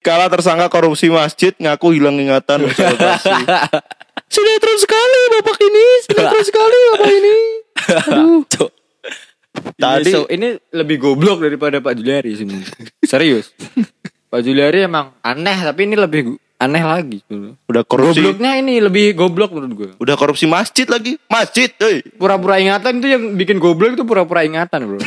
Kala tersangka korupsi masjid ngaku hilang ingatan. Sinetron sekali bapak ini, sinetron sekali bapak ini. Aduh. Cok. Tadi- ini, so, ini lebih goblok daripada Pak Juliari sih. Serius. Pak Juliari emang aneh tapi ini lebih aneh lagi. Udah korupsi. Gobloknya ini lebih goblok menurut gue. Udah korupsi masjid lagi. Masjid. Pura-pura ingatan itu yang bikin goblok itu pura-pura ingatan bro.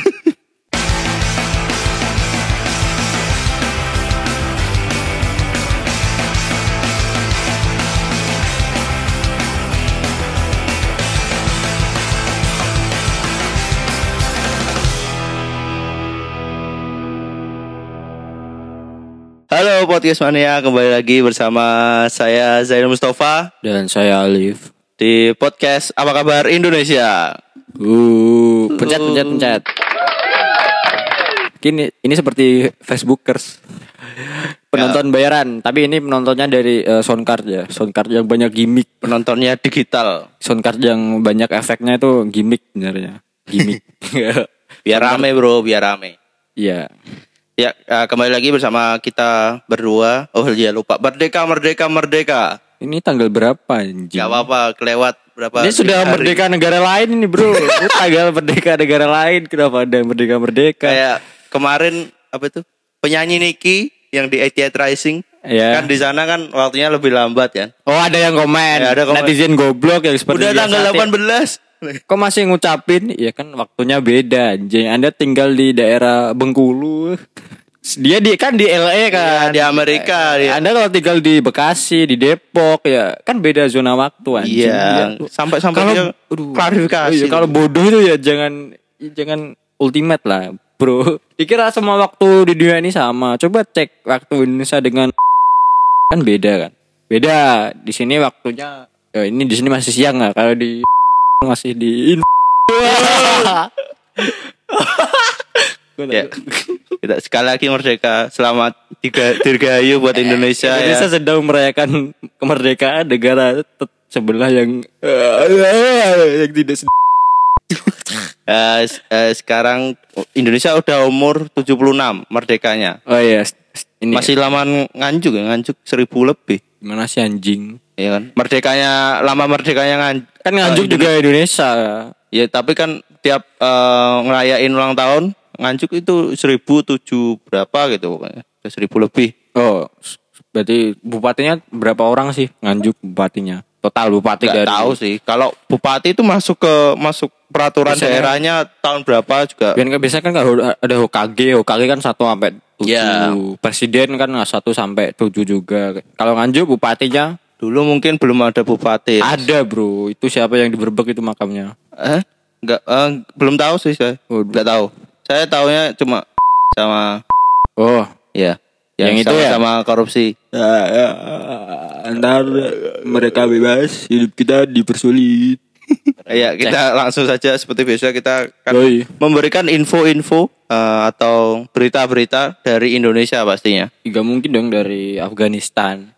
Halo podcast mania, kembali lagi bersama saya Zainal Mustafa Dan saya Alif. di podcast Apa Kabar Indonesia. Uh, pencet pencet pencet. Kini ini seperti Facebookers. Penonton bayaran, tapi ini penontonnya dari eh, soundcard ya. Soundcard yang banyak gimmick, Penontonnya digital. soundcard yang banyak efeknya itu gimmick sebenarnya. Gimmick. Biar rame bro, biar rame. Iya. Ya, eh, kembali lagi bersama kita berdua. Oh iya lupa. Merdeka, merdeka, merdeka. Ini tanggal berapa anjing? Gak apa-apa, kelewat berapa Ini sudah hari. merdeka negara lain ini bro. Ini tanggal merdeka negara lain. Kenapa ada merdeka merdeka? Kayak kemarin apa itu? Penyanyi Niki yang di 88 Rising. Ya. Kan di sana kan waktunya lebih lambat kan. Oh ada yang komen. Ya, ada komen. Netizen goblok yang seperti Udah tanggal 18. Kok masih ngucapin? Ya kan waktunya beda anjing. Anda tinggal di daerah Bengkulu. Dia di kan di LA kan. Iya, di Amerika, dia. Anda kalau tinggal di Bekasi, di Depok ya kan beda zona waktu anjing. Iya, sampai-sampai Kalau dia aduh, klarifikasi. iya, kalau bodoh itu ya jangan jangan ultimate lah, Bro. Dikira semua waktu di dunia ini sama. Coba cek waktu Indonesia dengan kan beda kan. Beda. Di sini waktunya ya ini di sini masih siang nggak? Kalau di masih di ya. Kita sekali lagi merdeka. Selamat tiga dirgahayu buat Indonesia Indonesia ya. sedang merayakan kemerdekaan negara sebelah yang yang tidak. Eh, s- eh, sekarang Indonesia udah umur 76 merdekanya. Oh iya, ini Masih lama nganjuk ya, nganjuk seribu lebih. Gimana sih anjing? Ya kan? Merdekanya lama merdekanya ngan, Kan nganjuk eh, juga Indonesia. Ya tapi kan tiap eh, ngerayain ulang tahun nganjuk itu seribu tujuh berapa gitu pokoknya. Seribu lebih. Oh, berarti bupatinya berapa orang sih nganjuk bupatinya? Total bupati Gak dari tahu sih. Kalau bupati itu masuk ke masuk peraturan Biasanya- daerahnya tahun berapa juga. Biasanya kan nggak ada Hokage, Hokage kan satu sampai tujuh. Ya. Presiden kan nggak satu sampai tujuh juga. Kalau nganjuk bupatinya Dulu mungkin belum ada bupati. ada bro. Itu siapa yang diberbek itu makamnya? Eh? Enggak, eh, belum tahu sih saya. Oh, Enggak tahu. Saya taunya cuma sama Oh, ya Yang itu ya? sama korupsi. ntar mereka bebas, hidup kita dipersulit. Ya, kita langsung saja seperti biasa kita kan Yoi. memberikan info-info eh, atau berita-berita dari Indonesia pastinya. Gak mungkin dong dari Afghanistan.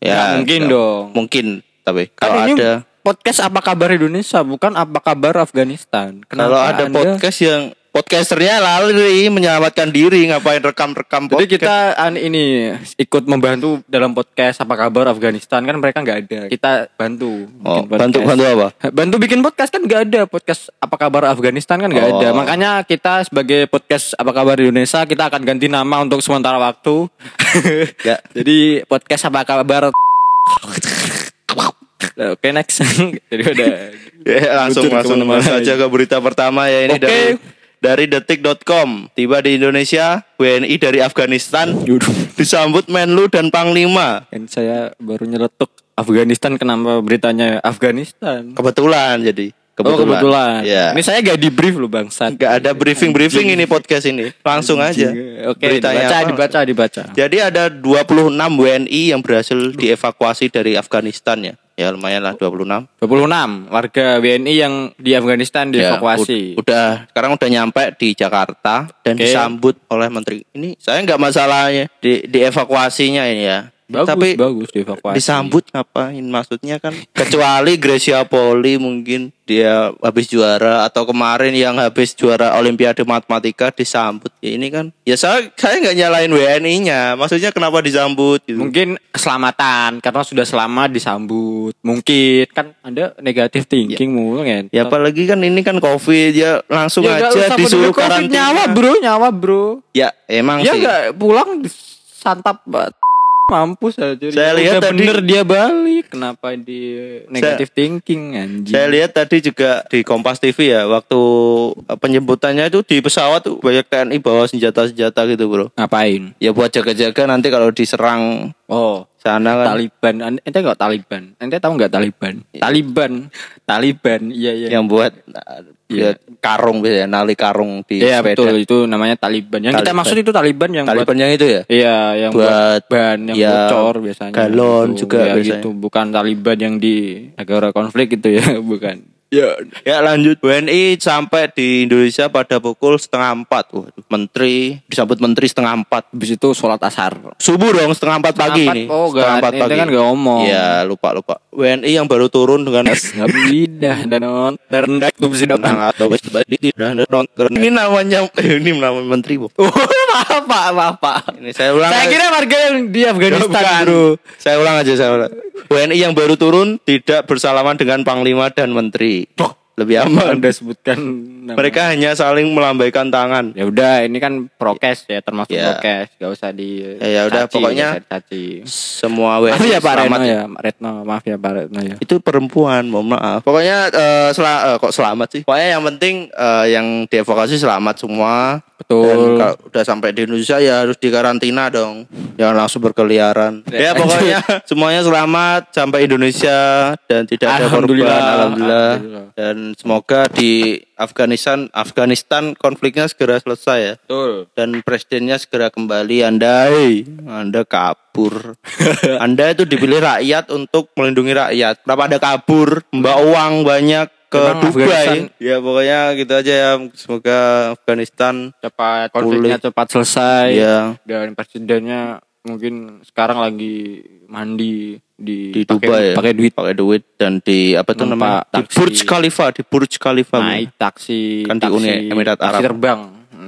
Ya, Nggak mungkin dong. Mungkin tapi Kan kalau ada podcast apa kabar Indonesia, bukan apa kabar Afghanistan. kalau Kenapa ada Anda- podcast yang podcasternya lari menyelamatkan diri ngapain rekam-rekam Jadi podcast. kita an, ini ikut membantu dalam podcast apa kabar Afghanistan kan mereka nggak ada. Kita bantu. oh, bantu bantu apa? Bantu bikin podcast kan nggak ada podcast apa kabar Afghanistan kan nggak Oh. ada. Makanya kita sebagai podcast apa kabar Indonesia kita akan ganti nama untuk sementara waktu. Ya. Jadi podcast apa kabar Oke next. Jadi udah Ya, langsung langsung saja ke berita pertama ya ini Oke. dari dari detik.com tiba di Indonesia WNI dari Afghanistan. Disambut Menlu dan Panglima. Kan saya baru nyeletuk Afghanistan kenapa beritanya Afghanistan. kebetulan jadi Oh kebetulan. ya Ini saya gak di brief loh bangsat. nggak ada briefing briefing ini podcast ini langsung aja Oke, beritanya dibaca, apa? dibaca, dibaca. jadi ada 26 WNI yang berhasil dievakuasi dari Afghanistan ya ya lumayan lah 26 26 warga WNI yang di Afghanistan Ya, dievakuasi. ud- udah sekarang udah nyampe di Jakarta dan Oke. disambut oleh menteri. Ini saya nggak masalahnya di dievakuasinya ini ya. Bagus, Tapi bagus dievakuasi. disambut ngapain maksudnya kan kecuali Gracia Poli mungkin dia habis juara atau kemarin yang habis juara Olimpiade Matematika disambut ya ini kan ya saya saya nggak nyalain WNI-nya maksudnya kenapa disambut gitu. Mungkin keselamatan karena sudah selamat disambut. Mungkin kan Anda negatif thinking mungkin. ya apalagi kan ini kan covid ya langsung Ya, aja disuruh karantina nyawa bro, nyawa bro. ya emang Ya sih nggak pulang santap bat- mampus aja. Saya Udah lihat tadi- bener dia balik. Kenapa dia negatif thinking anjing? Saya lihat tadi juga di Kompas TV ya waktu eh, penyebutannya itu di pesawat tuh banyak TNI bawa senjata-senjata gitu bro. Ngapain? Ya buat jaga-jaga nanti kalau diserang Oh, sana kan Taliban. An- Ente nggak Taliban? Ente tahu nggak Taliban? Taliban, Taliban. Iya iya. yang buat Iya. buat karung biasanya nali karung di Iya sepeda. betul itu namanya Taliban. Yang kita Taliban. maksud itu Taliban yang buat Taliban yang itu ya. Iya, yang buat, Buat ban yang ya, bocor biasanya. galon Gitu. juga ya, biasanya. gitu. Bukan Taliban yang di negara konflik itu ya, bukan. Ya, ya lanjut. WNI sampai di Indonesia pada pukul setengah empat. Waduh, menteri disambut menteri setengah empat. Habis itu sholat asar. Subuh dong setengah empat pagi Setengah ini. empat, oh, setengah empat pagi. kan nggak ngomong. Iya lupa lupa. WNI yang baru turun dengan Habidah dan non terendah itu bisa Tenang atau ini namanya ini namanya menteri bu. Oh, maaf pak, maaf pak. Ini saya ulang. Saya kira warga yang di Afghanistan bro. Saya ulang aja saya ulang. WNI yang baru turun tidak bersalaman dengan panglima dan menteri. Lebih aman. Anda sebutkan nama. Mereka hanya saling melambaikan tangan. Ya udah, ini kan prokes ya, termasuk Ya. prokes. Gak usah di. Ya, ya udah, caci, pokoknya nggak usah dicaci. Semua Maaf WNI ya Pak Retno selamat ya, Retno, maaf ya Pak Retno ya. Itu perempuan, mohon maaf. Pokoknya eh, sela- eh, kok selamat sih. Pokoknya yang penting eh, yang dievakuasi selamat semua. Dan Betul. kalau udah sampai di Indonesia ya harus dikarantina dong. Jangan langsung berkeliaran. Ya Ya, pokoknya semuanya selamat sampai Indonesia dan tidak ada korban. Alhamdulillah. Alhamdulillah. Alhamdulillah. Dan semoga di Afghanistan Afghanistan konfliknya segera selesai ya. Betul. Dan presidennya segera kembali. Andai Anda kabur. anda itu dipilih rakyat untuk melindungi rakyat. Kenapa Anda kabur? Mbak uang banyak ke Dubai. Afghanistan- Ya pokoknya gitu aja ya. Semoga Afghanistan Cepat konfliknya cepat selesai. ya Dan presidennya mungkin sekarang lagi mandi di, di pakai- Dubai ya. pakai duit pakai duit dan di apa tuh namanya Numpak di taksi. Burj Khalifa di Burj Khalifa naik taksi Kan di taksi, Uni Emirat taksi Arab. terbang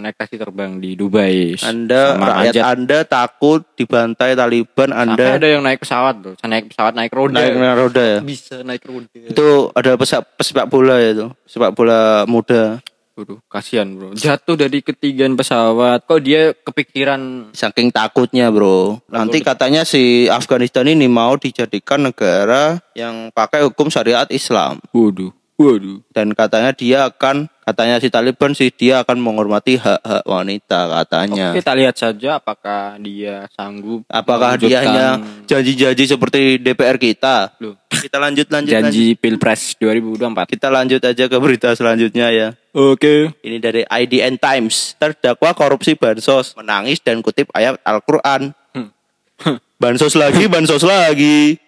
naik taksi terbang di Dubai. Anda Sama rakyat Anjat. anda takut dibantai Taliban Sampai anda ada yang naik pesawat tuh Saya naik pesawat naik roda. Naik naik roda ya? Bisa naik roda. Itu ada pesepak pesepak bola ya itu sepak bola muda. Waduh, kasihan bro. Jatuh dari ketinggian pesawat kok dia kepikiran? Saking takutnya bro. Nanti katanya si Afghanistan ini mau dijadikan negara yang pakai hukum syariat Islam. Waduh waduh. Dan katanya dia akan katanya si Taliban sih dia akan menghormati hak-hak wanita katanya kita lihat saja apakah dia sanggup Apakah dia hanya janji-janji seperti DPR kita? Loh, Kita lanjut lanjut lanjut. janji pilpres 2024 Kita lanjut aja ke berita selanjutnya ya. oke Ini dari IDN Times. Terdakwa korupsi bansos menangis dan kutip ayat Al-Qur'an. Bansos lagi, bansos lagi.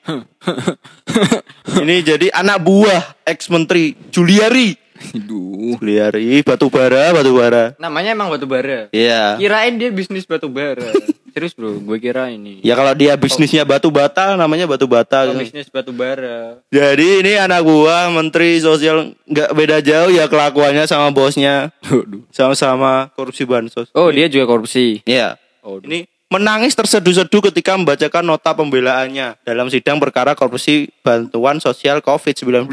Ini jadi anak buah ex menteri Juliari. Aduh. Juliari batu bara, batu bara. namanya emang batu bara Iya. kirain dia bisnis batu bara serius bro gue kira ini Ya kalau dia bisnisnya batu bata namanya batu bata. Oh, bisnis batu bara Jadi ini anak gua menteri sosial nggak beda jauh ya kelakuannya sama bosnya Waduh. sama-sama korupsi bansos. oh dia juga korupsi Iya. oh, Ini menangis terseduh-seduh ketika membacakan nota pembelaannya dalam sidang perkara korupsi bantuan sosial COVID-19.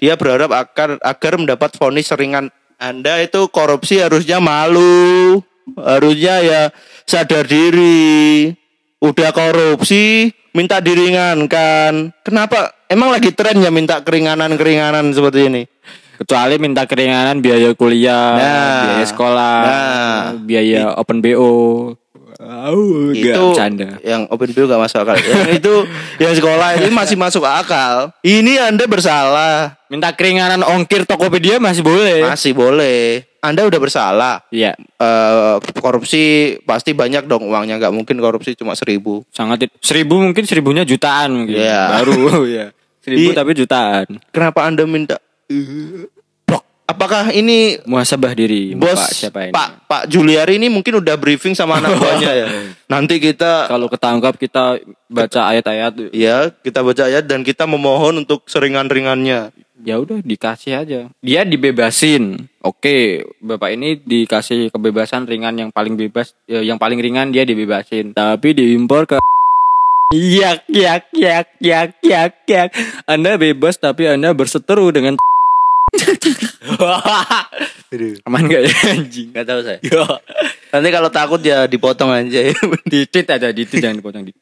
Dia berharap agar agar mendapat vonis ringan. Anda itu korupsi harusnya malu, harusnya ya sadar diri. Udah korupsi, minta diringankan. Kenapa? Emang lagi tren ya minta keringanan-keringanan seperti ini? kecuali minta keringanan biaya kuliah Nah. biaya sekolah Nah. biaya open bo Oh, itu canda yang open bio gak masuk akal. yang itu yang sekolah ini masih masuk akal. Ini Anda bersalah. minta keringanan ongkir Tokopedia masih boleh Masih boleh. Anda udah bersalah. iya Eh korupsi pasti banyak dong uangnya nggak mungkin korupsi cuma seribu sangat seribu mungkin seribunya jutaan mungkin Iya. baru ya seribu Di- tapi jutaan kenapa anda minta apakah ini Muhasabah diri bos Pak siapa ini? Pak Pak Juliari ini mungkin udah briefing sama anak buahnya ya. Nanti kita Kalau ketangkap kita baca ayat-ayat ya kita baca ayat dan kita memohon untuk seringan-ringannya. ya udah dikasih aja. Dia dibebasin. Oke, Bapak ini dikasih kebebasan ringan yang paling bebas ya, yang paling ringan dia dibebasin. Tapi diimpor ke Yak yak yak yak yak yak. Anda bebas tapi Anda berseteru dengan Aman gak ya anjing? Gak tahu saya. Ya, Nanti kalau takut ya dipotong aja. ditit aja, ditit jangan dipotong di.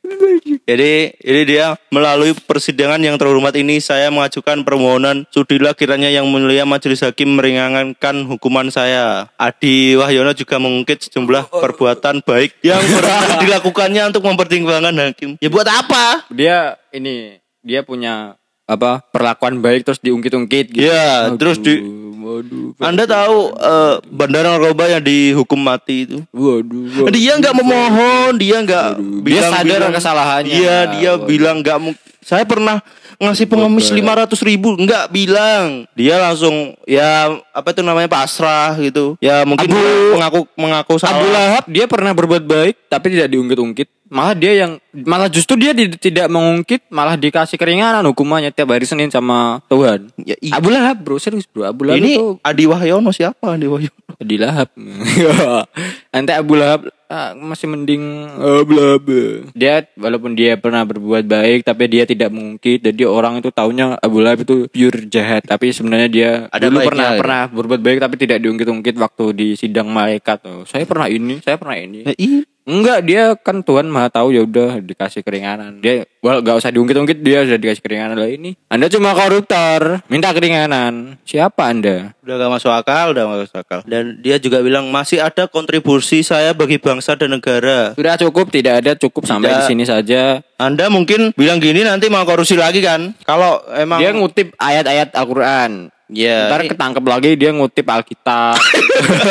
Jadi ini dia melalui persidangan yang terhormat ini saya mengajukan permohonan sudilah kiranya yang mulia majelis hakim meringankan hukuman saya. Adi Wahyono juga mengungkit sejumlah perbuatan baik yang pernah dilakukannya untuk mempertimbangkan hakim. Ya buat apa? Dia ini dia punya apa perlakuan baik terus diungkit-ungkit gitu. Iya, terus di- waduh, Anda tahu eh, bandara narkoba yang dihukum mati itu? waduh, waduh. Dia nggak memohon, dia nggak Dia sadar kesalahannya. Iya, dia Waduh. bilang nggak Saya pernah ngasih pengemis lima ratus ribu, nggak bilang. Dia langsung ya apa itu namanya pasrah gitu. Ya mungkin Abu- dia mengaku mengaku Abu salah. Lahab dia pernah berbuat baik tapi tidak diungkit-ungkit. Malah dia yang malah justru dia di- tidak mengungkit, malah dikasih keringanan hukumannya tiap hari Senin sama Tuhan. Ya, i- Abu Lahab bro serius bro Abu Lahab ini itu Adi Wahyono siapa Adi Wahyono? di Lahab. Nanti Abu Lahab ah, masih mending Abu Lahab. Dia walaupun dia pernah berbuat baik tapi dia tidak mengungkit. Jadi orang itu taunya Abu Lahab itu pure jahat. Tapi sebenarnya dia Ada dulu pernah ya. pernah berbuat baik tapi tidak diungkit-ungkit waktu di sidang malaikat. Oh, saya pernah ini, saya pernah ini. Ya, i- Enggak, dia kan Tuhan Maha tahu ya udah dikasih keringanan. Dia well gak usah diungkit-ungkit dia sudah dikasih keringanan lah ini. Anda cuma koruptor, minta keringanan. Siapa Anda? Udah gak masuk akal, udah gak masuk akal. Dan dia juga bilang masih ada kontribusi saya bagi bangsa dan negara. Sudah cukup, tidak ada cukup sampai Tidak. di sini saja. Anda mungkin bilang gini nanti mau korupsi lagi kan? Kalau emang Dia ngutip ayat-ayat Al-Qur'an. Ya, Ntar ini- ketangkep lagi dia ngutip Alkitab.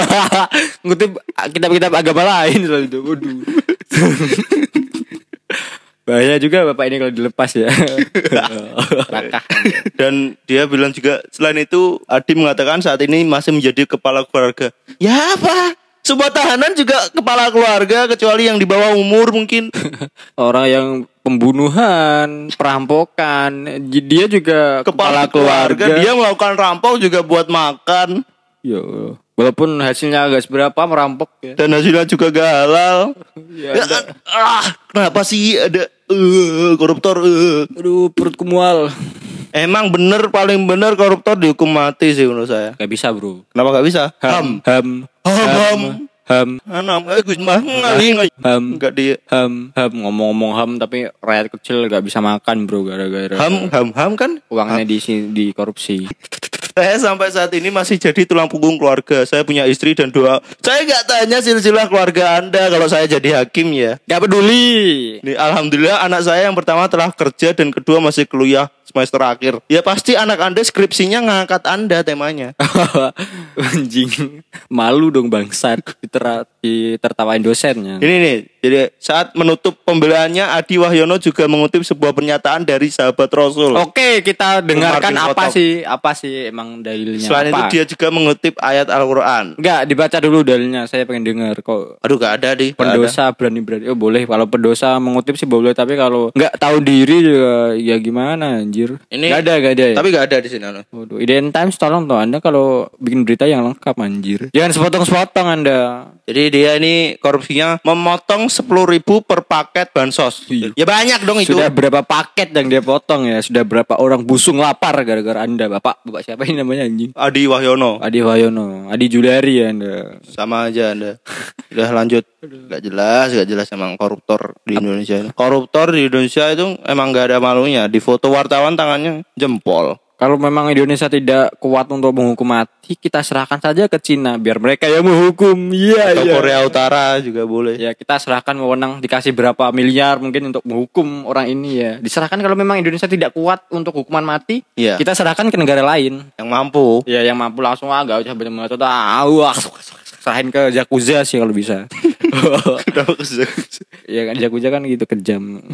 ngutip kitab-kitab agama lain soal itu. Waduh. Bahaya juga Bapak ini kalau dilepas ya. Rakah. Dan dia bilang juga selain itu Adi mengatakan saat ini masih menjadi kepala keluarga. Ya apa? Sebuah tahanan juga kepala keluarga kecuali yang di bawah umur mungkin. Orang yang pembunuhan, perampokan, dia juga Kepala keluarga dia melakukan rampok juga buat makan Ya, walaupun hasilnya agak seberapa merampok ya. dan hasilnya juga gak halal. Ya, Ya, ah, kenapa sih ada eh, koruptor? eh? Aduh, perutku mual. Emang bener paling bener koruptor dihukum mati sih menurut saya. Gak bisa, Bro. Kenapa gak bisa? Ham. ham, Ham, ham. ham, Anam, eh, Gus mah ngali ham, Enggak dia. ham, ham. Ngomong-ngomong ham, tapi rakyat kecil gak bisa makan, Bro, gara-gara Ham, ham, ham kan? uangnya di di korupsi. Saya sampai saat ini masih jadi tulang punggung keluarga. Saya punya istri dan dua. Saya nggak tanya silsilah keluarga Anda kalau saya jadi hakim ya. Gak peduli. Nih, alhamdulillah anak saya yang pertama telah kerja dan kedua masih kuliah semester akhir. Ya pasti anak Anda skripsinya ngangkat Anda temanya. Anjing. Malu dong bangsat. Ditertawain dosennya. Ini nih, jadi saat menutup pembelaannya Adi Wahyono juga mengutip sebuah pernyataan dari sahabat Rasul. Oke, kita dengarkan Martin apa Kotok. sih? Apa sih emang dalilnya? Selain apa? itu dia juga mengutip ayat Al-Quran. Enggak, dibaca dulu dalilnya. Saya pengen dengar kok. Aduh gak ada di. Pendosa berani-berani. Oh boleh. Kalau pendosa mengutip sih boleh. Tapi kalau nggak tahu diri juga ya gimana anjir. Ini- Nggak ada, nggak ada. ya? Tapi gak ada di sini. anu. Waduh, Ident Times tolong tuh Anda kalau bikin berita yang lengkap anjir. Jangan sepotong-sepotong Anda. Jadi dia ini korupsinya memotong 10.000 ribu per paket bansos. Iya. Ya banyak dong itu. Sudah berapa paket yang dia potong ya? Sudah berapa orang busung lapar gara-gara Anda, Bapak? Bapak siapa ini namanya anjing? Adi Wahyono. Adi Wayono, Adi Juliari ya Anda. Sama aja Anda. Udah lanjut. Gak jelas, gak jelas emang koruptor di Indonesia ini. Koruptor di Indonesia itu emang gak ada malunya. Di foto wartawan tangannya jempol. Kalau memang Indonesia tidak kuat untuk menghukum mati, kita serahkan saja ke Cina biar mereka yang menghukum. Iya, Atau iya. Korea Utara juga boleh. Ya kita serahkan wewenang dikasih berapa miliar mungkin untuk menghukum orang ini ya. Diserahkan kalau memang Indonesia tidak kuat untuk hukuman mati, Iya. kita serahkan ke negara lain. Yang mampu. Ya yang mampu langsung ah gak usah bener-bener tahu. ah, Serahin ke Yakuza sih kalau bisa. Kenapa kesel? ya kan Yakuza kan gitu kejam.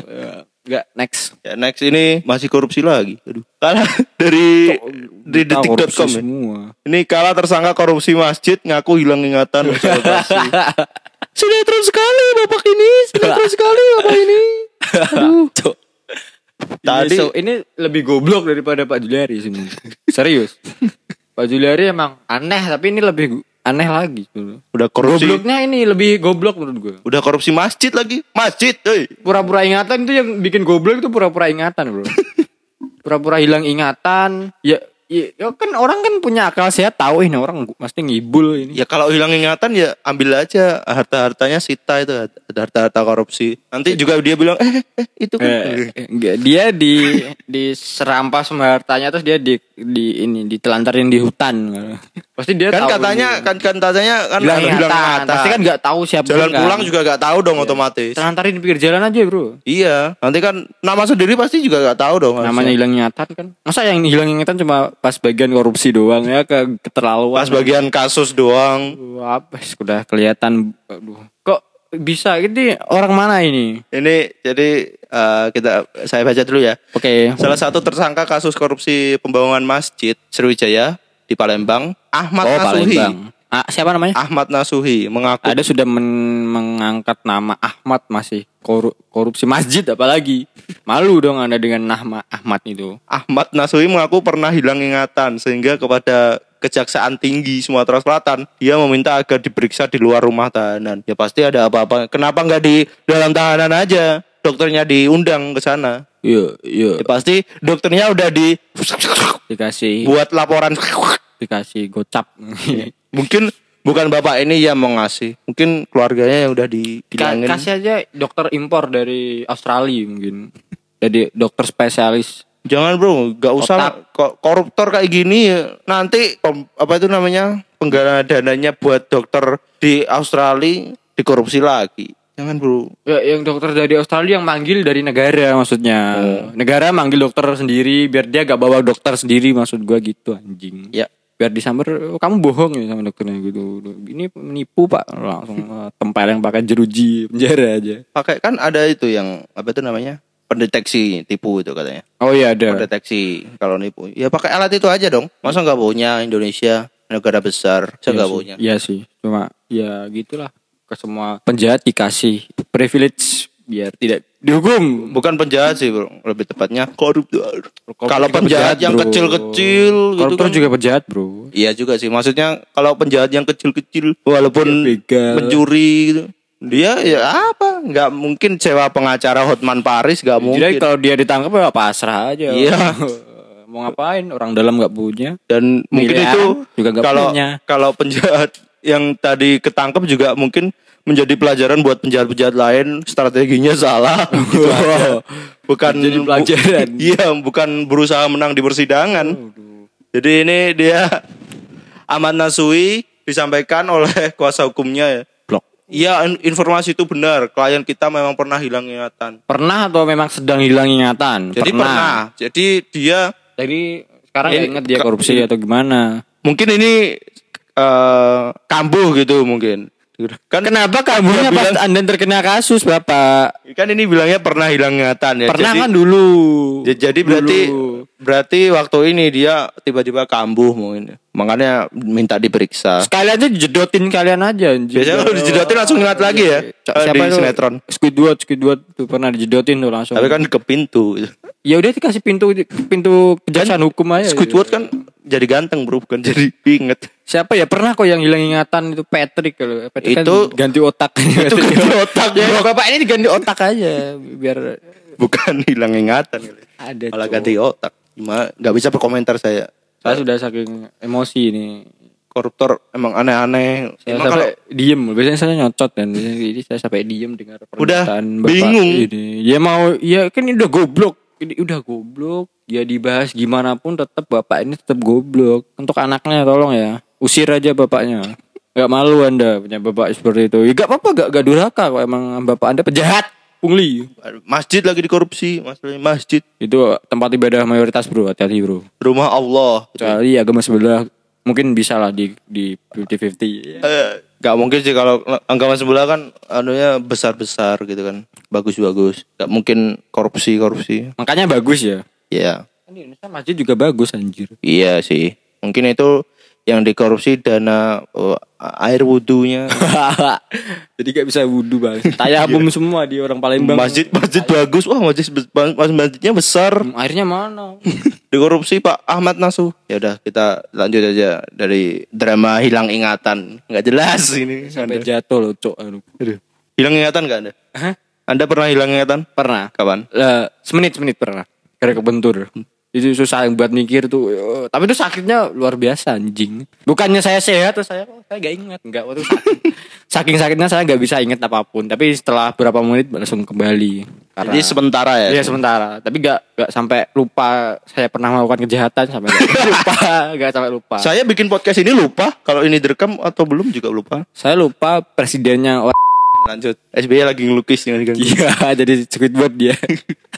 Enggak next. ya next ini masih korupsi lagi. Aduh. Kalah dari di Kita detik.com ya. semua. Ini kala tersangka korupsi masjid ngaku hilang ingatan. Sinetron sekali bapak ini, sinetron sekali bapak ini. Aduh. Cok. Tadi- ini, so, ini lebih goblok daripada Pak Juliari sini. Serius. Pak Juliari emang aneh tapi ini lebih aneh lagi. Udah korupsi. Gobloknya ini lebih goblok menurut gue. Udah korupsi masjid lagi. Masjid, hei. Pura-pura ingatan itu yang bikin goblok itu pura-pura ingatan, Bro. Pura-pura hilang ingatan. Ya, ya, ya kan orang kan punya akal sehat tahu ini orang pasti ngibul ini. Ya kalau hilang ingatan ya ambil aja harta-hartanya sita itu harta-harta korupsi. Nanti juga dia bilang eh, eh itu kan. Eh, eh, enggak, dia di di serampas sama hartanya terus dia di di ini ditelantarin di hutan. Pasti dia kan tahu katanya ini. kan kan katanya kan hilang ingatan. ingatan. Pasti kan nggak tahu siapa jalan kan. pulang juga gak tahu dong otomatis. Telantarin di pinggir jalan aja, Bro. Iya, nanti kan nama sendiri pasti juga gak tahu dong. Namanya hilang ingatan kan. Masa yang hilang ingatan cuma pas bagian korupsi doang ya ke keterlaluan. pas bagian kasus doang. Wah, apa sudah kelihatan aduh. Kok bisa ini orang mana ini? Ini jadi eh, kita saya baca dulu ya. Oke. Salah satu tersangka kasus korupsi pembangunan masjid Sriwijaya di Palembang, Ahmad Oh, Nasuhi. Palembang. Ah, siapa namanya? Ahmad Nasuhi mengaku Ada sudah men- mengangkat nama Ahmad masih koru- korupsi masjid apalagi. Malu dong Anda dengan nama Ahmad itu. Ahmad Nasuhi mengaku pernah hilang ingatan sehingga kepada Kejaksaan Tinggi Sumatera Selatan dia meminta agar diperiksa di luar rumah tahanan. Ya pasti ada apa-apa. Kenapa nggak di dalam tahanan aja? Dokternya diundang ke sana. Iya, iya. Ya pasti dokternya udah di Dikasih buat laporan. dikasih gocap. Mungkin bukan bapak ini yang mau ngasih. Mungkin keluarganya yang udah di bilangin. kasih aja dokter impor dari Australia mungkin. Jadi dokter spesialis. Jangan bro, gak usah ko- koruptor kayak gini ya. nanti apa itu namanya penggalangan dananya buat dokter di Australia dikorupsi lagi. Jangan bro. Ya, yang dokter dari Australia yang manggil dari negara maksudnya. Negara manggil dokter sendiri biar dia gak bawa dokter sendiri maksud gua gitu anjing. Ya Biar disamber "Oh, kamu bohong ya sama dokternya gitu. Ini menipu Pak. Langsung eh, tempeleng pakai jeruji penjara aja. pakai kan ada itu yang apa itu namanya pendeteksi tipu itu katanya. Oh iya ada. Pendeteksi kalau nipu. Ya pakai alat itu aja dong. Masa nggak punya Indonesia negara besar, saya nggak punya. Iya sih. Cuma ya gitulah. Ke semua penjahat dikasih privilege biar tidak dihukum. Bukan penjahat sih bro, lebih tepatnya koruptor. Kalau penjahat yang kecil-kecil gitu kan. juga penjahat, Bro. Iya juga sih. Maksudnya kalau penjahat yang kecil-kecil walaupun Ya, mencuri gitu. Dia ya apa? Nggak mungkin sewa pengacara Hotman Paris nggak Jadi mungkin. kalau dia ditangkap ya pasrah aja. Iya. Mau ngapain? Orang dalam nggak punya. Dan mungkin itu juga kalau punya. kalau penjahat yang tadi ketangkep juga mungkin menjadi pelajaran buat penjahat-penjahat lain strateginya salah gitu aja. Bukan Jadi pelajaran. bu- iya, bukan berusaha menang di persidangan. Jadi ini dia Ahmad Nasui disampaikan oleh kuasa hukumnya ya. Blok. Iya in- informasi itu benar. Klien kita memang pernah hilang ingatan. Pernah atau memang sedang hilang ingatan? Jadi pernah. Jadi dia Jadi sekarang nggak Ini- inget dia korupsi atau gimana? mungkin ini eh kambuh gitu mungkin. Kan Kenapa kamunya Dia pas bilang- anda terkena kasus bapak? kan ini bilangnya pernah hilang ingatan ya. Pernah jadi, kan dulu? ya, jadi berarti Dulu. berarti waktu ini dia tiba-tiba kambuh mungkin. Makanya minta diperiksa. Sekali aja dijedotin kalian aja. anjing. Biasanya kalau dijedotin langsung ingat lagi ya. Eh, Siapa di itu? sinetron. Squidward, Squidward tuh pernah dijedotin tuh langsung. Tapi kan ke pintu. Ya udah dikasih pintu pintu kejaksaan hukum aja. Squidward kan jadi ganteng bro, bukan jadi pinget. Siapa ya pernah kok yang hilang ingatan itu Patrick kalau Patrick Itu- kan ganti otak. Itu ganti otak ya, bro. bapak ini diganti otak aja biar Bukan hilang ingatan. kali. ada. Malah ganti otak. Gimana? Gak bisa berkomentar saya. Saya sudah saking emosi ini. Koruptor emang aneh-aneh. Saya Emang kalau sampai diem. Biasanya saya nyocot dan ini saya sampai diem dengar Udah pernyataan bapak bingung. ini. Ya mau ya kan ini udah goblok. Ini udah goblok. Ya dibahas gimana pun tetap bapak ini tetap goblok. Untuk anaknya tolong ya. Usir aja bapaknya. Gak malu anda punya bapak seperti itu. Ya gak apa-apa gak, gak durhaka kok emang bapak anda penjahat. Pungli. masjid lagi dikorupsi, masalahnya masjid. Itu tempat ibadah mayoritas bro. Hati-hati bro. Rumah Allah. Kecuali agama sebelah mungkin bisa lah di di 50-50. Eh, gak mungkin sih kalau agama sebelah kan anunya besar-besar gitu kan. Bagus-bagus. Gak mungkin korupsi-korupsi. Makanya bagus ya. Ya. Kan di Indonesia masjid juga bagus anjir. Iya sih. Mungkin itu yang dikorupsi dana oh, air wudhunya. Jadi gak bisa wudhu bang. Tayamum semua di orang Palembang. masjid masjid bagus. Wah, masjid masjidnya besar. Hmm, Airnya mana? Dikorupsi Pak Ahmad Nasu. Ya udah kita lanjut aja dari drama hilang ingatan. nggak jelas ini. Sampai jatuh loh cok. Aduh. Hilang ingatan nggak Anda? Hah? Anda pernah hilang ingatan? Pernah. Kapan? Eh, semenit semenit pernah. Karena kebentur. Itu susah buat mikir tuh. Tapi itu sakitnya luar biasa anjing. Bukannya saya sehat tuh saya oh, saya gak ingat enggak waktu sakit. Saking sakitnya saya nggak bisa ingat apa pun. Tapi setelah berapa menit langsung kembali. Karena Jadi sementara ya. Iya sementara, tapi gak, gak sampai lupa saya pernah melakukan kejahatan sampai nggak lupa, gak sampai lupa. Saya bikin podcast ini lupa kalau ini direkam atau belum juga lupa. Saya lupa presidennya orang Lanjut. SBY lagi ngelukis dengan. Iya, jadi Squidward dia.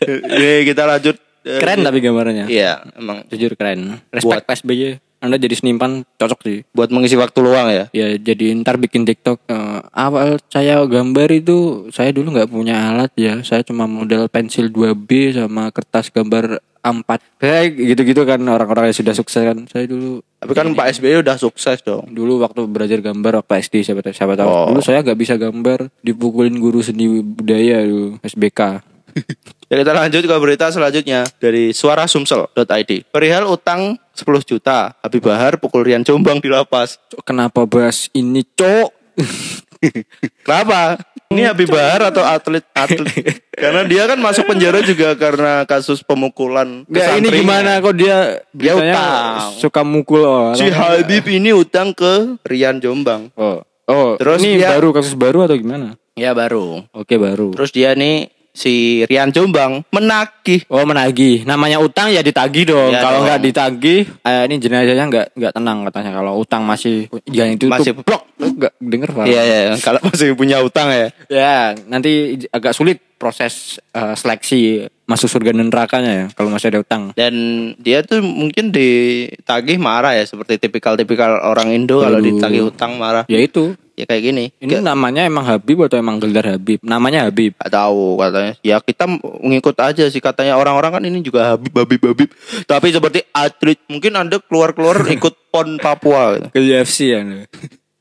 Ini kita lanjut. Eh, keren tapi gambarnya. Iya, emang Jujur keren. Respect PSBY. Anda jadi senimpan cocok sih. buat mengisi waktu luang ya. Ya jadi ntar bikin TikTok. Eh, awal saya gambar itu saya dulu nggak punya alat ya. Saya cuma model pensil 2B sama kertas gambar A4. Kayak gitu-gitu kan orang-orang yang sudah sukses kan. Saya dulu Tapi kan Pak SBY udah sukses dong. dulu waktu belajar gambar waktu SD siapa tahu siapa tahu Oh. dulu saya nggak bisa gambar dipukulin guru seni budaya dulu SBK Ya kita lanjut ke berita selanjutnya dari suarasumsel.id. Perihal utang 10 juta, Habib Bahar pukul Rian Jombang di lapas. Cok, kenapa bahas ini cok Kenapa? Ini Habib Bahar atau atlet atlet? Karena dia kan masuk penjara juga karena kasus pemukulan. Nggak ini gimana kok dia Dia beritanya utang. suka mukul orang Si Habib ini utang ke Rian Jombang. oh oh Terus ini dia- baru kasus baru atau gimana Ya baru. oke baru Terus dia nih si Rian Jombang menagih Oh menagih, namanya utang ya ditagih dong. Iya kalau nggak ditagih, eh, ini jenazahnya nggak nggak tenang katanya. Kalau utang masih jangan itu Masih tuh blok, nggak denger pak? Iya ya, kalau masih punya utang ya. Ya, nanti agak sulit proses eh, seleksi masuk surga dan nerakanya ya kalau masih ada utang. Dan dia tuh mungkin ditagih marah ya seperti tipikal-tipikal orang Indo kalau ditagih utang marah. Ya itu. Ya kayak gini. Ini namanya emang Habib atau emang gelar Habib? Namanya Habib. Gak tahu katanya. Ya kita ngikut aja sih katanya orang-orang kan ini juga Habib Habib Habib. Tapi seperti atlet mungkin Anda keluar-keluar ikut PON Papua gitu. Ke UFC ya.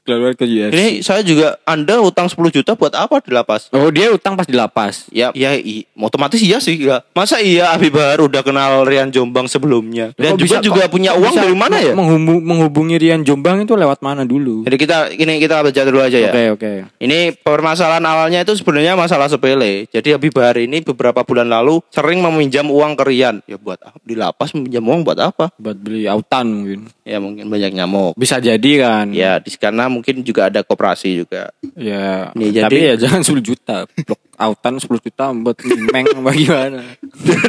Keluar ke UFC. Ini saya juga Anda utang 10 juta buat apa di lapas? Oh dia utang pas di lapas. Ya, ya i- otomatis iya sih ya. Masa iya Habib Bahar udah kenal Rian Jombang sebelumnya dan Kok juga bisa- juga kok punya uang bisa dari mana ya? Menghubung, menghubungi Rian Jombang itu lewat mana dulu? Jadi kita ini kita baca dulu aja ya. Oke oke. Ini permasalahan awalnya itu sebenarnya masalah sepele. Jadi Habib Bahar ini beberapa bulan lalu sering meminjam uang ke Rian. Ya buat? Di lapas meminjam uang buat apa? Buat beli autan mungkin. Ya mungkin banyak nyamuk. Bisa jadi kan. Ya di sana mungkin juga ada koperasi juga. Ya. Nih, jadi- Tapi ya jangan 10 juta. Blok autan 10 juta buat meng bagaimana?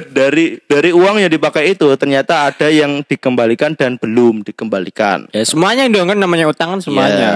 dari dari uang yang dipakai itu ternyata ada yang dikembalikan dan belum dikembalikan. Ya semuanya dong kan namanya utang kan semuanya. Ya.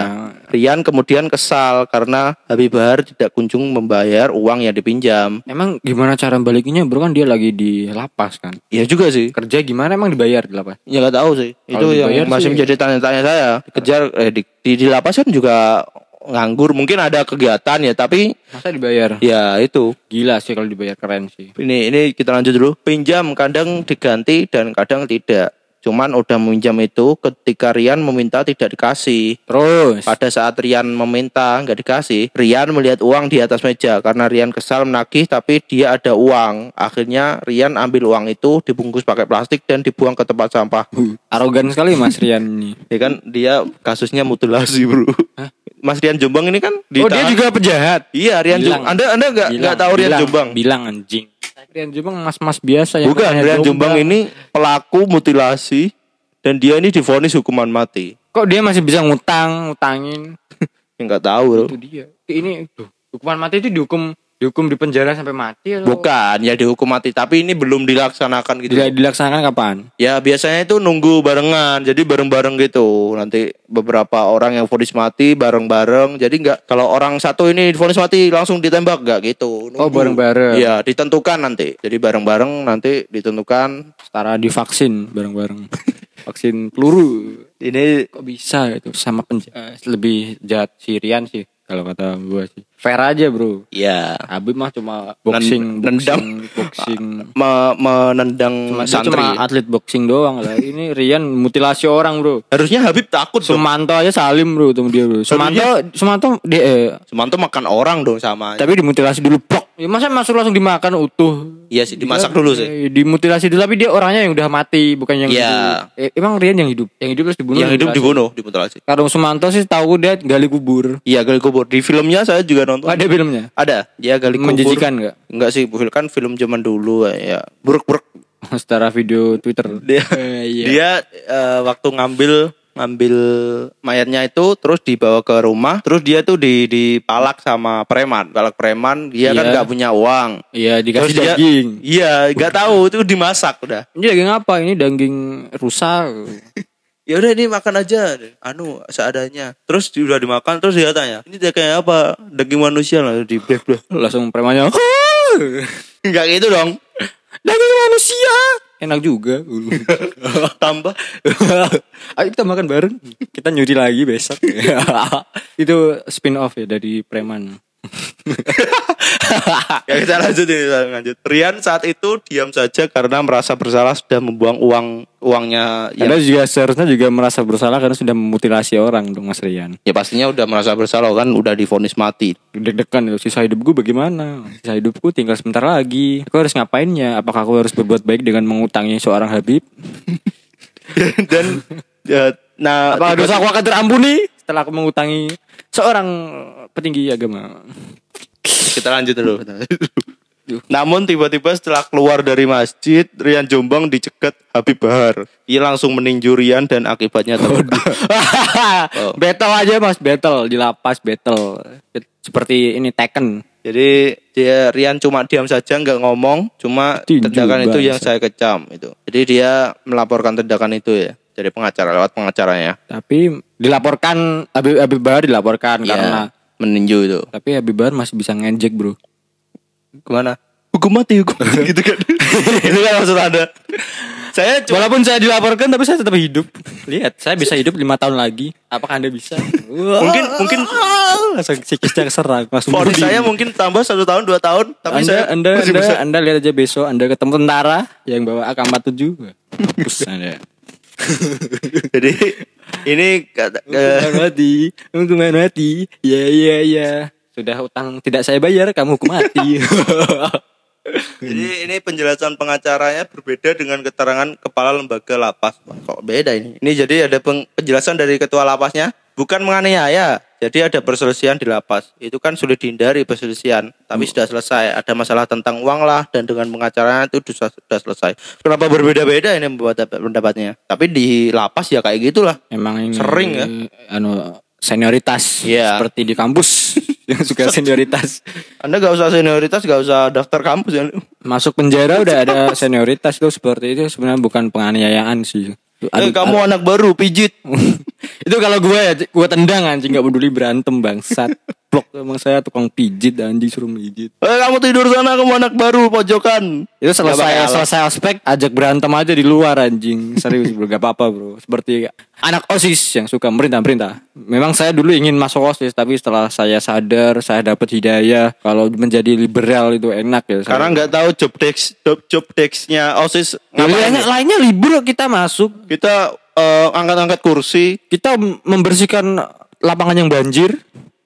Rian kemudian kesal karena Habib Bahar tidak kunjung membayar uang yang dipinjam. Emang gimana cara balikinnya bro kan dia lagi di lapas kan. Ya juga sih. Kerja gimana emang dibayar di lapas? Ya nggak tahu sih. Itu yang masih sih- menjadi tanya-tanya saya. Kejar eh, di, di, di lapas kan juga nganggur. Mungkin ada kegiatan ya, tapi Masa dibayar? ya itu. Gila sih kalau dibayar keren sih. Ini ini kita lanjut dulu. Pinjam kadang diganti dan kadang tidak. Cuman udah meminjam itu ketika Rian meminta tidak dikasih. Terus Pada saat Rian meminta nggak dikasih, Rian melihat uang di atas meja karena Rian kesal menagih tapi dia ada uang. Akhirnya Rian ambil uang itu dibungkus pakai plastik dan dibuang ke tempat sampah. arogan sekali Mas Rian ini. Ya kan dia kasusnya mutilasi bro. Mas Rian Jombang ini kan Oh dia juga penjahat. Iya Rian. Jombang. Anda Anda nggak nggak tahu Rian bilang, Jombang? Bilang anjing. Rian Jombang mas-mas biasa yang Bukan Rian Jombang ini pelaku mutilasi dan dia ini divonis hukuman mati. Kok dia masih bisa ngutang, ngutangin? Ya, Nggak tahu bro. Itu dia. Ini tuh, hukuman mati itu dihukum dihukum di penjara sampai mati atau Bukan ya dihukum mati tapi ini belum dilaksanakan gitu. Dila- dilaksanakan kapan? Ya biasanya itu nunggu barengan, jadi bareng-bareng gitu. Nanti beberapa orang yang vonis mati bareng-bareng. Jadi nggak kalau orang satu ini vonis mati langsung ditembak nggak gitu. Oh, Nunggu. bareng-bareng. Iya ditentukan nanti. Jadi bareng-bareng nanti ditentukan. Setara divaksin bareng-bareng. Vaksin peluru. Ini Kok bisa itu sama penjahat lebih jahat si Rian sih. Kalau kata gue sih. Fair aja bro. Iya. Habib mah cuma boxing, nendang. boxing, boxing. Me- menendang Cuma, dia santri. cuma atlet boxing doang lah. Ini Rian mutilasi orang bro. Harusnya Habib takut dong. Sumanto aja salim bro sama dia bro. Sumanto, Sumanto dia eh, Sumanto makan orang dong sama. tapi dimutilasi dulu blok. Ya, masa masuk langsung dimakan utuh. Iya sih dimasak dulu sih. Eh, dimutilasi dulu tapi dia orangnya yang udah mati bukan yang Iya. hidup. Eh, emang Rian yang hidup. Yang hidup terus dibunuh. Yang hidup dibunuh, dimutilasi. Karung Sumanto sih tahu dia gali kubur. Iya gali kubur. Di filmnya saya juga nonton. Ada filmnya. Ada. Dia gali kubur. Menjijikan nggak? Enggak sih, kan film zaman dulu ya. Buruk-buruk. Secara video Twitter. Dia Eh, iya. dia eh, waktu ngambil ngambil mayatnya itu terus dibawa ke rumah terus dia tuh di dipalak sama preman palak preman dia kan Iya. nggak punya uang Iya dikasih Terus dia- daging. iya nggak tahu itu dimasak udah Ini daging apa? Ini daging rusa. ya udah ini makan aja anu seadanya terus udah dimakan terus dia tanya ini daging apa daging manusia lah di bleh Langsung premannya. nggak gitu dong daging manusia. Enak juga. tambah Ayo kita makan bareng. Kita nyuri lagi besok. Itu spin off ya dari preman. ya kita lanjut ini kita lanjut Rian saat itu diam saja karena merasa bersalah sudah membuang uang uangnya yang Anda juga seharusnya juga merasa bersalah karena sudah memutilasi orang dong Mas Rian. ya pastinya udah merasa bersalah kan udah divonis mati Deg-degan itu sisa hidup gue bagaimana? Sisa hidupku tinggal sebentar lagi. Aku harus ngapainnya? Apakah aku harus berbuat baik dengan mengutangi seorang Habib? dan ya, nah tiba- dosa aku akan terampuni setelah aku mengutangi seorang petinggi agama? kita lanjut dulu. Namun tiba-tiba setelah keluar dari masjid Rian Jombang dicegat Habib Bahar. Ia langsung meninju Rian dan akibatnya terluka Oh. battle aja mas. Battle di lapas battle. Seperti ini Tekken. Jadi dia Rian cuma diam saja nggak ngomong, cuma Tinju, tindakan itu yang saya kecam itu. Jadi dia melaporkan tindakan itu ya. Jadi pengacara lewat pengacaranya. tapi dilaporkan Habib Habib Bahar dilaporkan Iya, karena meninju itu. tapi Habib Bahar masih bisa ngejek bro Ke mana? Hukum mati, hukum mati gitu kan. itu kan maksud Anda. Saya cuma walaupun saya dilaporkan tapi saya tetap hidup lihat saya bisa hidup lima tahun lagi apakah anda bisa Mungkin- mungkin- langsung psikisnya keserang langsung budi. saya mungkin tambah satu tahun dua tahun, tapi anda saya anda masih anda, bisa. anda lihat aja besok anda ketemu tentara yang bawa AK-47 Mampus anda Jadi ini kata, eh, Hukuman mati, hukuman mati. Ya ya ya. Sudah utang tidak saya bayar, kamu hukum mati. Jadi ini penjelasan pengacaranya berbeda dengan keterangan kepala lembaga lapas. Kok beda ini? Ini jadi ada penjelasan dari ketua lapasnya, bukan menganiaya. Jadi ada perselisihan di lapas. Itu kan sulit dihindari perselisihan, tapi sudah selesai. Ada masalah tentang uang lah dan dengan pengacaranya itu sudah, sudah selesai. Kenapa berbeda-beda ini membuat pendapatnya? Tapi di lapas ya kayak gitulah. Emang ini Sering ya? Anu senioritas Iya. seperti di kampus yang suka senioritas. Anda gak usah senioritas, gak usah daftar kampus ya. Masuk penjara udah ada senioritas itu seperti itu sebenarnya bukan penganiayaan sih. Eh, adu- kamu anak baru pijit. itu kalau gue ya gue tendang anjing nggak peduli berantem bangsat. Blok emang saya tukang pijit anjing suruh pijit. Eh, kamu tidur sana, kamu anak baru pojokan. Itu selesai selesai aspek ajak berantem aja di luar anjing. Serius bro, gak apa-apa bro. Seperti anak OSIS yang suka merintah-merintah. Memang saya dulu ingin masuk OSIS tapi setelah saya sadar, saya dapat hidayah kalau menjadi liberal itu enak ya. Karena nggak tahu job desk job, job desk-nya OSIS Ya, ngapain. lainnya, lainnya libur kita masuk, Kita eh, angkat-angkat kursi, kita membersihkan lapangan yang banjir.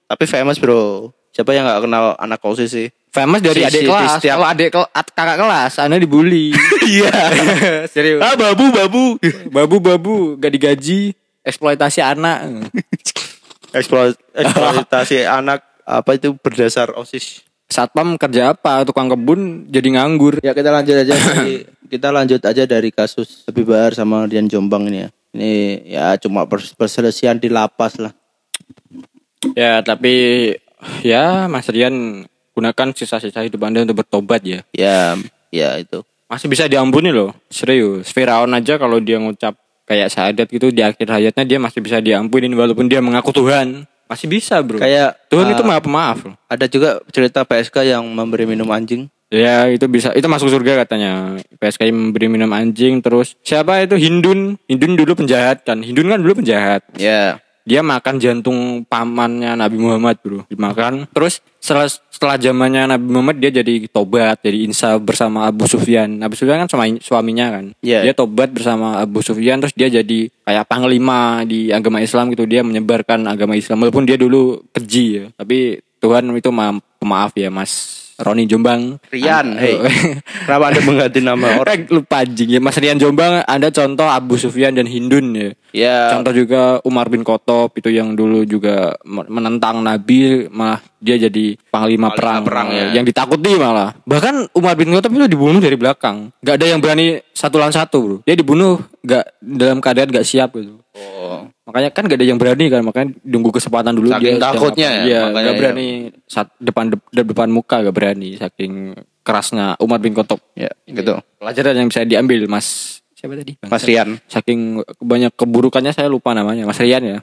Tapi famous bro. Siapa yang nggak kenal anak OSIS sih? Famous dari Si- adik si- kelas. setiap- Kalau adik kel- at- kakak kelas, anda dibully. Iya. Serius. ah babu babu. Babu-babu gak digaji, eksploitasi anak. Eksplo- eksploitasi anak apa itu berdasar OSIS. Satpam kerja apa? Tukang kebun jadi nganggur. Ya kita lanjut aja dari, kita lanjut aja dari kasus Habib Bahar sama Dian Jombang ini ya. Ini ya cuma pers- perselisihan di lapas lah. Ya, tapi ya Mas Rian gunakan sisa-sisa hidup Anda untuk bertobat ya. Ya, ya itu. Masih bisa diampuni loh. Serius. Firaun aja kalau dia ngucap kayak syahadat gitu di akhir hayatnya dia masih bisa diampunin walaupun dia mengaku Tuhan. Masih bisa, Bro. Kayak Tuhan eh, itu maaf pemaaf loh. Ada juga cerita PSK yang memberi minum anjing. Ya itu bisa itu masuk surga katanya PSKI memberi minum anjing terus siapa itu Hindun Hindun dulu penjahat kan Hindun kan dulu penjahat Ya. Dia makan jantung pamannya Nabi Muhammad bro. Dimakan. Terus setelah setelah zamannya Nabi Muhammad dia jadi tobat jadi insaf bersama Abu Sufyan. Abu Sufyan kan suami, suaminya kan? Iya. dia tobat bersama Abu Sufyan terus dia jadi kayak panglima di agama Islam gitu. Dia menyebarkan agama Islam walaupun dia dulu keji ya. Tapi Tuhan itu ma maaf ya Mas Roni Jombang Rian, An- hey. Kenapa Anda mengganti nama orang? Orang lupa anjing ya Mas Rian Jombang ada contoh Abu Sufyan dan Hindun ya Ya, Contoh juga Umar bin Khattab itu yang dulu juga men- menentang Nabi malah dia jadi panglima, Panglima perang, perang, ya. yang ditakuti malah. Bahkan Umar bin Khattab itu dibunuh dari belakang. Gak ada yang berani satu lawan satu bro. Dia dibunuh gak dalam keadaan gak siap gitu. oh. Makanya kan gak ada yang berani kan makanya nunggu kesempatan dulu Saking sedang takutnya ya, Iya, makanya gak ya. berani saat depan de- depan muka gak berani saking kerasnya Umar bin Khattab. ya gitu. Pelajaran yang bisa diambil Mas siapa tadi? Mas Rian. saking banyak keburukannya saya lupa namanya Mas Rian ya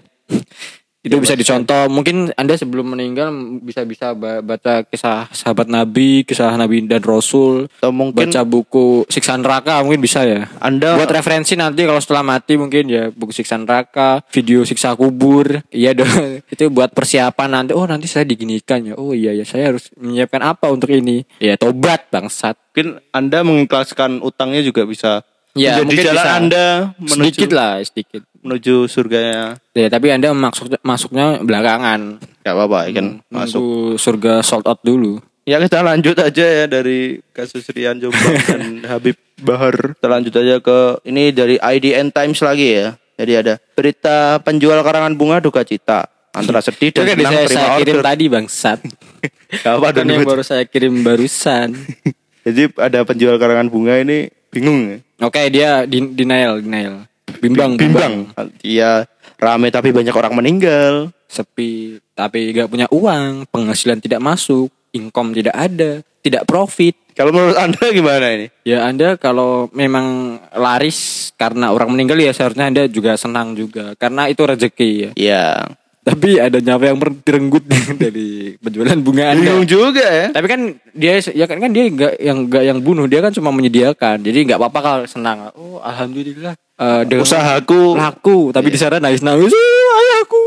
itu bisa dicontoh. Mungkin anda sebelum meninggal bisa bisa ba- baca kisah sahabat Nabi kisah Nabi dan Rasul. Atau mungkin baca buku siksa neraka mungkin bisa ya. Anda buat referensi nanti kalau setelah mati mungkin ya buku siksa neraka video siksa kubur. Iya dong. Itu buat persiapan nanti. Oh nanti saya diginikan ya. Oh iya ya saya harus menyiapkan apa untuk ini? Ya tobat bangsat. Mungkin Anda mengikhlaskan utangnya juga bisa Ya, menjadi mungkin jalan bisa. Anda menuju sedikit lah sedikit menuju surganya. Ya, tapi Anda masuk masuknya belakangan. Gak apa-apa kan masuk. Surga sold out dulu. Ya kita lanjut aja ya dari kasus Rian Jombang dan Habib Bahar. Kita lanjut aja ke ini dari IDN Times lagi ya. Jadi ada berita penjual karangan bunga duka cita antara sedih dan kan senang saya, terima saya kirim tadi bangsat. Gak apa yang baru saya kirim barusan. Jadi ada penjual karangan bunga ini bingung ya. Oke, dia di- denial, denial. Bimbang, Bimbang. Iya rame tapi banyak orang meninggal. Sepi, tapi gak punya uang, penghasilan tidak masuk, income tidak ada, tidak profit. Kalau menurut Anda gimana ini? Ya Anda kalau memang laris karena orang meninggal ya seharusnya Anda juga senang juga karena itu rezeki ya. Iya. Tapi ada nyawa yang merenggut dari penjualan bunga Anda. Bingung juga ya. Tapi kan dia ya kan kan dia nggak yang nggak yang bunuh dia kan cuma menyediakan. Jadi nggak apa-apa kalau senang. Oh alhamdulillah. Dengan Usahaku laku tapi di sana nangis nangis "Eh, ayahku.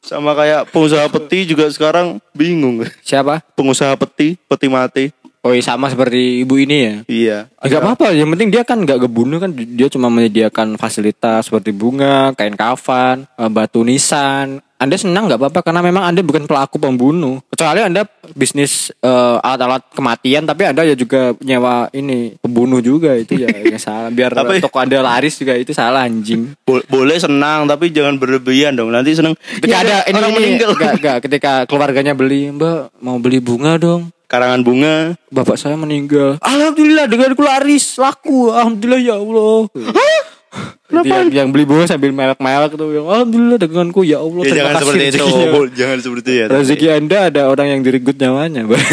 sama kayak pengusaha peti juga sekarang bingung. Siapa? Pengusaha peti, peti mati. Oh iya, sama seperti ibu ini ya. Iya. Ya, nggak apa-apa, yang penting dia kan nggak kebunuh kan dia cuma menyediakan fasilitas seperti bunga, kain kafan, eh, batu nisan. Anda senang nggak apa-apa karena memang Anda bukan pelaku pembunuh. Kecuali Anda bisnis eh, alat-alat kematian tapi Anda ya juga nyewa ini pembunuh juga itu ya yang salah. Biar Tapi- toko Anda laris juga itu salah anjing. Bo- boleh senang tapi jangan berlebihan dong. Nanti senang. Ketika "Ya, ada ini, orang ini meninggal. nggak, nggak, ketika keluarganya beli, Mbak mau beli bunga dong. Karangan bunga. Bapak saya meninggal. Alhamdulillah dengan laris laku. Alhamdulillah ya Allah. Kenapa? Yang, yang beli bunga sambil melek-melek tuh yang Alhamdulillah denganku ya Allah. Ya, jangan seperti itu. rezekinya." Bo- jangan seperti itu ya. Rezeki Anda ada orang yang direnggut nyawanya. Mbak.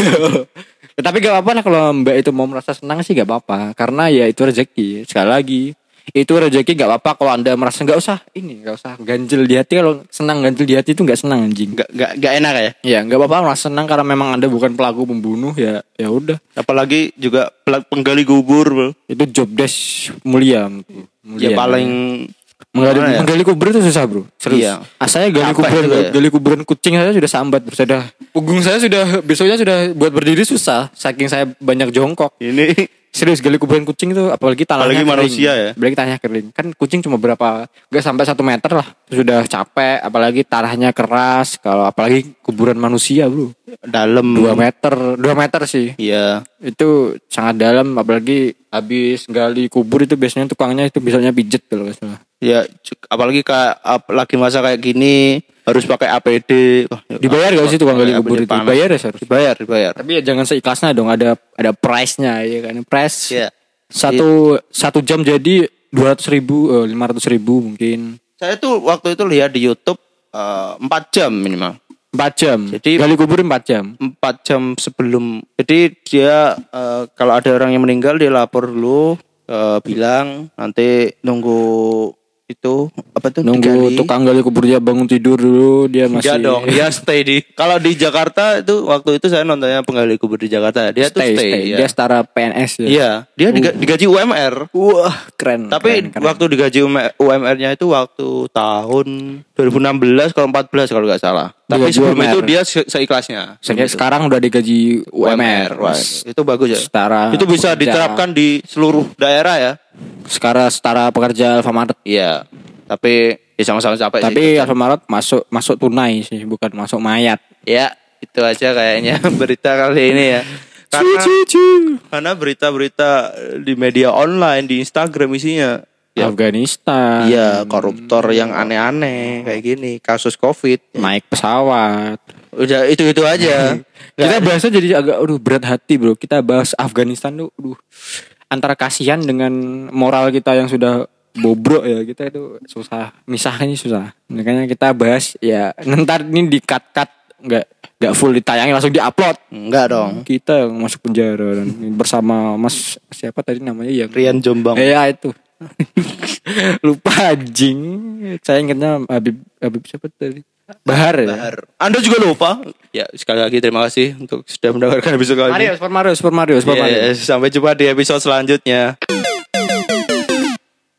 Ya, Tapi gak apa-apa lah kalau Mbak itu mau merasa senang sih gak apa-apa. Karena ya itu rezeki. Sekali lagi. Itu rezeki gak apa-apa kalau Anda merasa gak usah ini. Gak usah ganjel di hati. Kalau senang ganjel di hati itu gak senang anjing. Gak, gak, gak enak ya. Ya nggak apa-apa merasa senang karena memang anda bukan pelaku pembunuh ya ya udah Apalagi juga pelak- penggali kubur. bro. itu job desk mulia mulia Ya paling menggali, ya? menggali kubur itu susah bro serius Iya. ah, saya gali kuburan ya. gali kuburan kucing saya sudah sambat bro sudah punggung saya sudah besoknya sudah buat berdiri susah saking saya banyak jongkok ini serius gali kuburan kucing itu apalagi tanahnya Apalagi kering. manusia ya. apalagi tanahnya kering kan kucing cuma berapa nggak sampai satu meter lah sudah capek apalagi tanahnya keras kalau apalagi kuburan manusia bro dalam. dua meter dua meter sih Iya. itu sangat dalam apalagi habis gali kubur itu biasanya tukangnya itu biasanya pijet kalau nggak salah Ya apalagi kayak lagi masa kayak gini harus pakai APD. Wah, ya- dibayar gak sih tukang gali kubur itu panas. dibayar ya seharusnya Dibayar, dibayar. tapi ya jangan seikhlasnya dong ada ada price nya ya kan price Iya. satu satu jam jadi dua ratus ribu lima ratus ribu mungkin Saya tuh waktu itu lihat di YouTube eh, empat jam minimal. empat jam Jadi- gali kubur empat jam Empat jam sebelum. Jadi dia eh, kalau ada orang yang meninggal dia lapor dulu eh, bilang nanti nunggu itu apa tuh Nunggu digali. tukang gali kubur dia bangun tidur dulu dia masih Enggak dong, dia stay di. Kalau di Jakarta itu waktu itu saya nontonnya penggali kubur di Jakarta. Dia tuh stay, stay. stay. ya. Dia setara PNS ya. Iya, dia diga- digaji UMR. Wah, keren. Tapi keren, keren. waktu digaji UMR-nya itu waktu tahun 2016 kalau 14 kalau nggak salah. Tapi Digaji sebelum UMR. itu dia se- seikhlasnya. Saya sekarang udah digaji UMR. Wah, itu bagus ya. Setara itu bisa diterapkan di seluruh daerah ya. Sekarang setara pekerja Alfamart. Iya. Tapi ya sama-sama capek sih. Tapi Alfamart masuk masuk tunai sih, bukan masuk mayat. Ya, itu aja kayaknya berita kali ini ya. Karena karena berita-berita di media online di Instagram isinya ya Afghanistan. iya koruptor yang aneh-aneh kayak gini, kasus Covid. Naik pesawat. Udah itu-itu aja. Kita bahasnya jadi agak aduh berat hati, Bro. Kita bahas Afghanistan tuh aduh antara kasihan dengan moral kita yang sudah bobrok ya kita itu susah misahnya susah. Makanya kita bahas ya ntar ini di cut cut nggak nggak full ditayangin langsung diupload. Enggak dong. kita yang masuk penjara dan bersama mas siapa tadi namanya yang Rian Jombang. Eh, ya itu. Lupa anjing. Saya ingatnya Habib Habib siapa tadi Bahar ya Bahar. Anda juga lupa. Ya, sekali lagi terima kasih untuk sudah mendengarkan episode kali ini. Mario Super Mario Super Mario Super Mario sampai jumpa di episode selanjutnya.